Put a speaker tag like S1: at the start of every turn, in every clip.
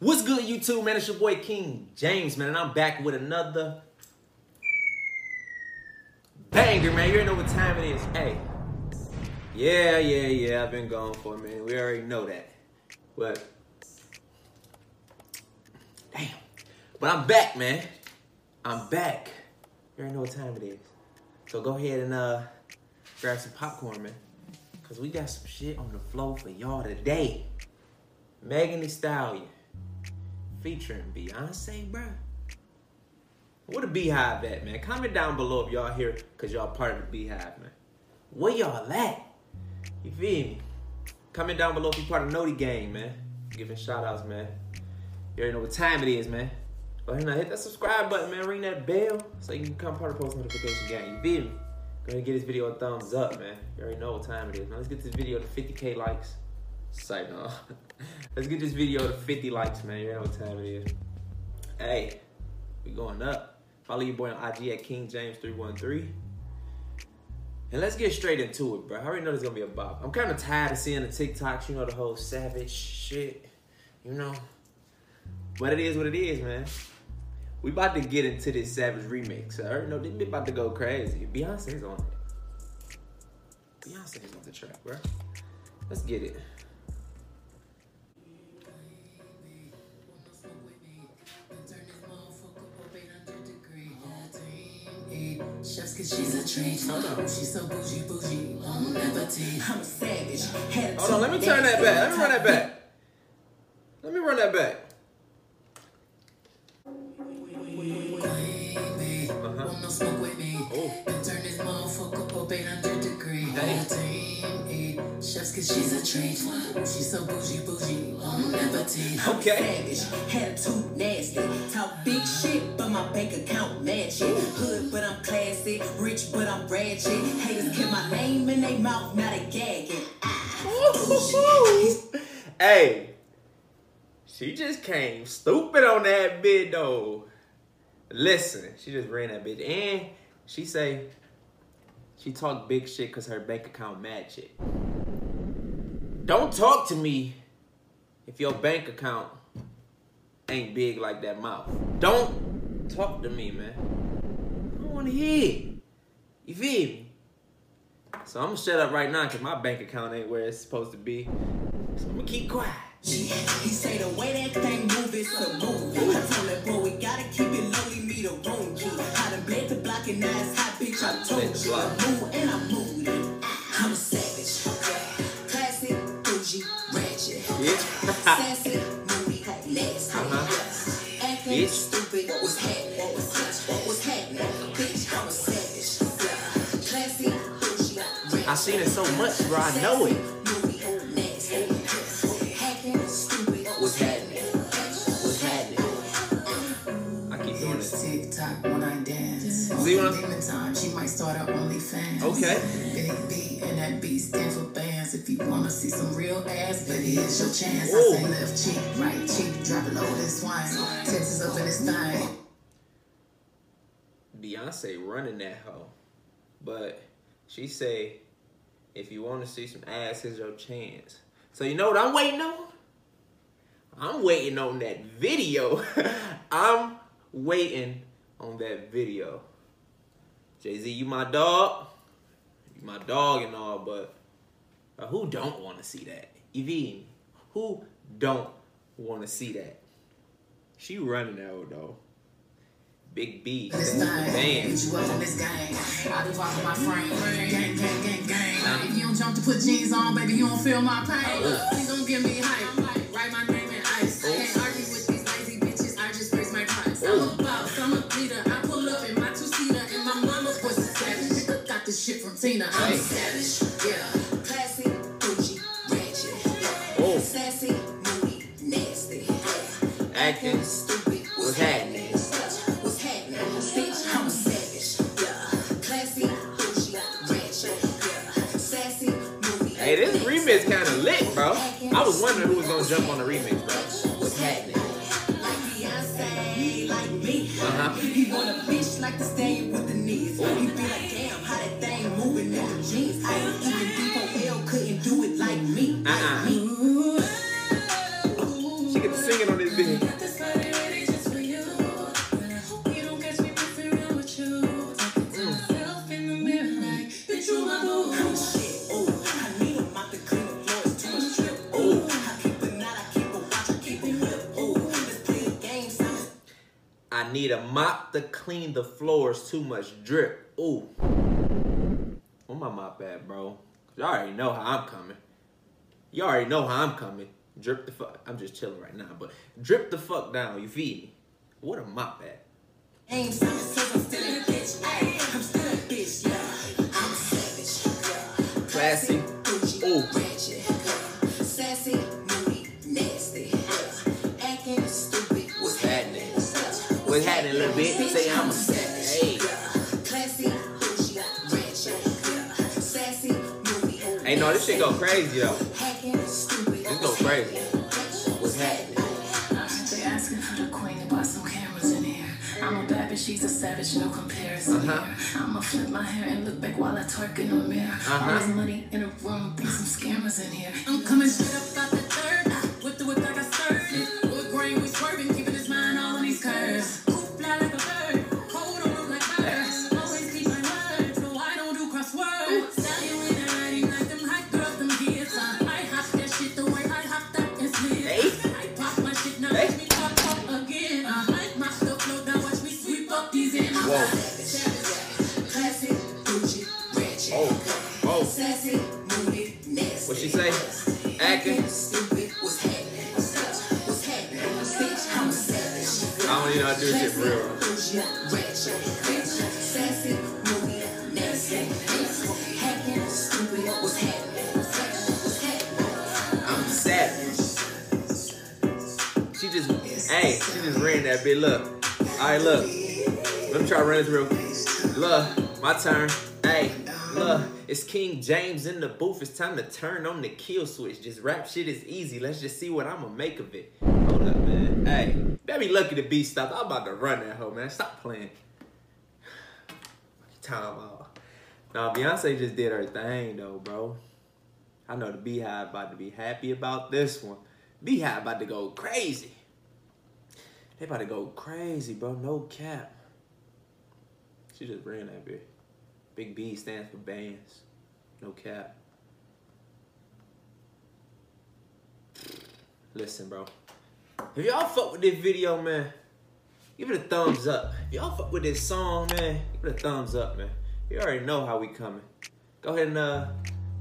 S1: What's good, YouTube, man? It's your boy King James, man, and I'm back with another banger, man. You already know what time it is. Hey, yeah, yeah, yeah, I've been gone for a minute. We already know that. But, damn. But I'm back, man. I'm back. You already know what time it is. So go ahead and uh grab some popcorn, man. Cause we got some shit on the floor for y'all today. Megan Thee Stallion featuring Beyonce, bruh. Where the Beyhive at, man? Comment down below if y'all here cause y'all part of the Beyhive, man. Where y'all at? You feel me? Comment down below if you part of the Noti Gang, man. Giving shout outs, man. You already know what time it is, man. Go ahead and hit that subscribe button, man. Ring that bell so you can become part of the post notification gang. You feel me? Go ahead and give this video a thumbs up, man. You already know what time it is. Now let's get this video to 50k likes. Say no. let's get this video to 50 likes, man. You know what time it is. Hey, we going up. Follow your boy on IG at King James 313 And let's get straight into it, bro. I already know there's gonna be a bop. I'm kind of tired of seeing the TikToks, you know, the whole savage shit, you know. But it is what it is, man. We about to get into this Savage remix. I already know this bit about to go crazy. Beyonce's on it. Beyonce's on the track, bro. Let's get it.
S2: Chefs cause she's a treat.
S1: Hold on.
S2: She's so bougie, bougie. I'm never tea. I'm a savage. Had
S1: Hold on, let me turn that back. Let me run that back. Let me run that back. Uh-huh.
S2: want no smoke with me.
S1: Oh.
S2: And turn this motherfucker up 800 degrees.
S1: Damn.
S2: Team eat. Chefs cause she's a treat. She's so bougie, bougie. I'm.
S1: Okay.
S2: savage. Had too nasty. Talk big shit, but my bank account match it. Hood, Rich, but I'm ratchet. Haters keep my name in their mouth, not a gagging.
S1: Hey, she just came stupid on that bit though. Listen, she just ran that bit, and she say she talk big shit because her bank account match it. Don't talk to me if your bank account ain't big like that mouth. Don't talk to me, man. I don't to hear. You feel me? So I'm gonna shut up right now because my bank account ain't where it's supposed to be. So I'm gonna keep quiet.
S2: He say the way that thing move is a movie. I told that boy we gotta keep it low, leave me the room key. I done bled the block and now it's hot, bitch. I told you. I move and I move. Ah, I'm a savage. Classic, bougie, ratchet. Sassy,
S1: seen it so much, bro. I know it.
S2: What's happening? What's happening?
S1: I keep doing it.
S2: when I dance.
S1: See what I'm-
S2: Demon time, she might start her OnlyFans.
S1: Okay.
S2: Big B and that B stand for bands. If you wanna see some real ass, baby, here's your chance.
S1: Ooh.
S2: I say left cheek, right cheek, drop it low this wine. Texas up in this thing.
S1: Beyonce running that hoe. But she say, if you want to see some ass, here's your chance. So you know what I'm waiting on? I'm waiting on that video. I'm waiting on that video. Jay-Z, you my dog. You my dog and all, but uh, who don't want to see that? Feel? Who don't want to see that? She running hoe, though. Big B.
S2: This thing,
S1: band.
S2: you up in this gang. I be walking my frame. Gang, gang, gang, gang. If you don't jump to put jeans on, baby, you don't feel my pain. Please don't give me hype. Write my name in ice. Can't oh. argue with these lazy bitches. I just raise my price. I'm a oh. boss. I'm a leader. I pull up in my two-seater and my mama's voice is savage. Got this shit from Tina. I'm a savage. Yeah. Classy, bougie, ratchet.
S1: Oh.
S2: Sassy, moody, nasty.
S1: Acting.
S2: stupid.
S1: What's happening? Hey, this remix kind of lit, bro. I was wondering who was gonna jump on the remix, bro.
S2: What's happening? Like Beyonce,
S1: need a mop to clean the floors. Too much drip. Ooh. Where my mop at, bro? Y'all already know how I'm coming. You all already know how I'm coming. Drip the fuck. I'm just chilling right now, but drip the fuck down. You feed me? What a mop at? Say I'm a savage. Hey.
S2: Classy, bougie, ratchet, yeah. Sassy,
S1: Hey, no, this shit go crazy though.
S2: Hacking, stupid.
S1: This go crazy. What's happening?
S3: They asking for the queen and bought some cameras in here. I'm a bad bitch, she's a savage, no comparison
S1: Uh-huh.
S3: here. I'ma flip my hair and look back while I twerk in the mirror.
S1: Uh-huh.
S3: All this money in a room, think some scammers in here.
S2: I'm coming straight up out the
S1: What she say? Acting. I don't even know how to do shit for real. Hey, she just ran that bit. Look, all right, look. Let me try to run this real quick. Look, my turn. Hey, look, it's King James in the booth. It's time to turn on the kill switch. Just rap shit is easy. Let's just see what I'ma make of it. Hold up, man. Hey, better be lucky to be stopped. I'm about to run that hoe, man. Stop playing. Time out. Now, Beyonce just did her thing, though, bro. I know the Beyhive about to be happy about this one. Beyhive about to go crazy. They about to go crazy, bro. No cap. She just ran that bit. Big B stands for bands. No cap. Listen, bro. If y'all fuck with this video, man, give it a thumbs up. If y'all fuck with this song, man, give it a thumbs up, man. You already know how we coming. Go ahead and uh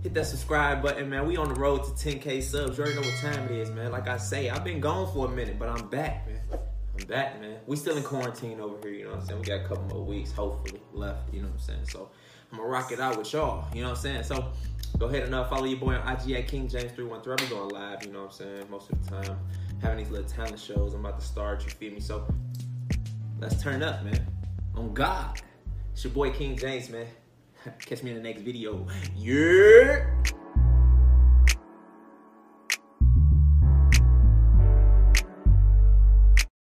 S1: hit that subscribe button, man. We on the road to 10k subs. You already know what time it is, man. Like I say, I've been gone for a minute, but I'm back, man. I'm back, man. We still in quarantine over here, you know what I'm saying? We got a couple more weeks, hopefully, left, you know what I'm saying? So I'm gonna rock it out with y'all, you know what I'm saying? So go ahead and uh, follow your boy on IG at King James 313. I've been going live, you know what I'm saying, most of the time. Having these little talent shows. I'm about to start, you feel me? So let's turn up, man. On God. It's your boy King James, man. Catch me in the next video. Yeah.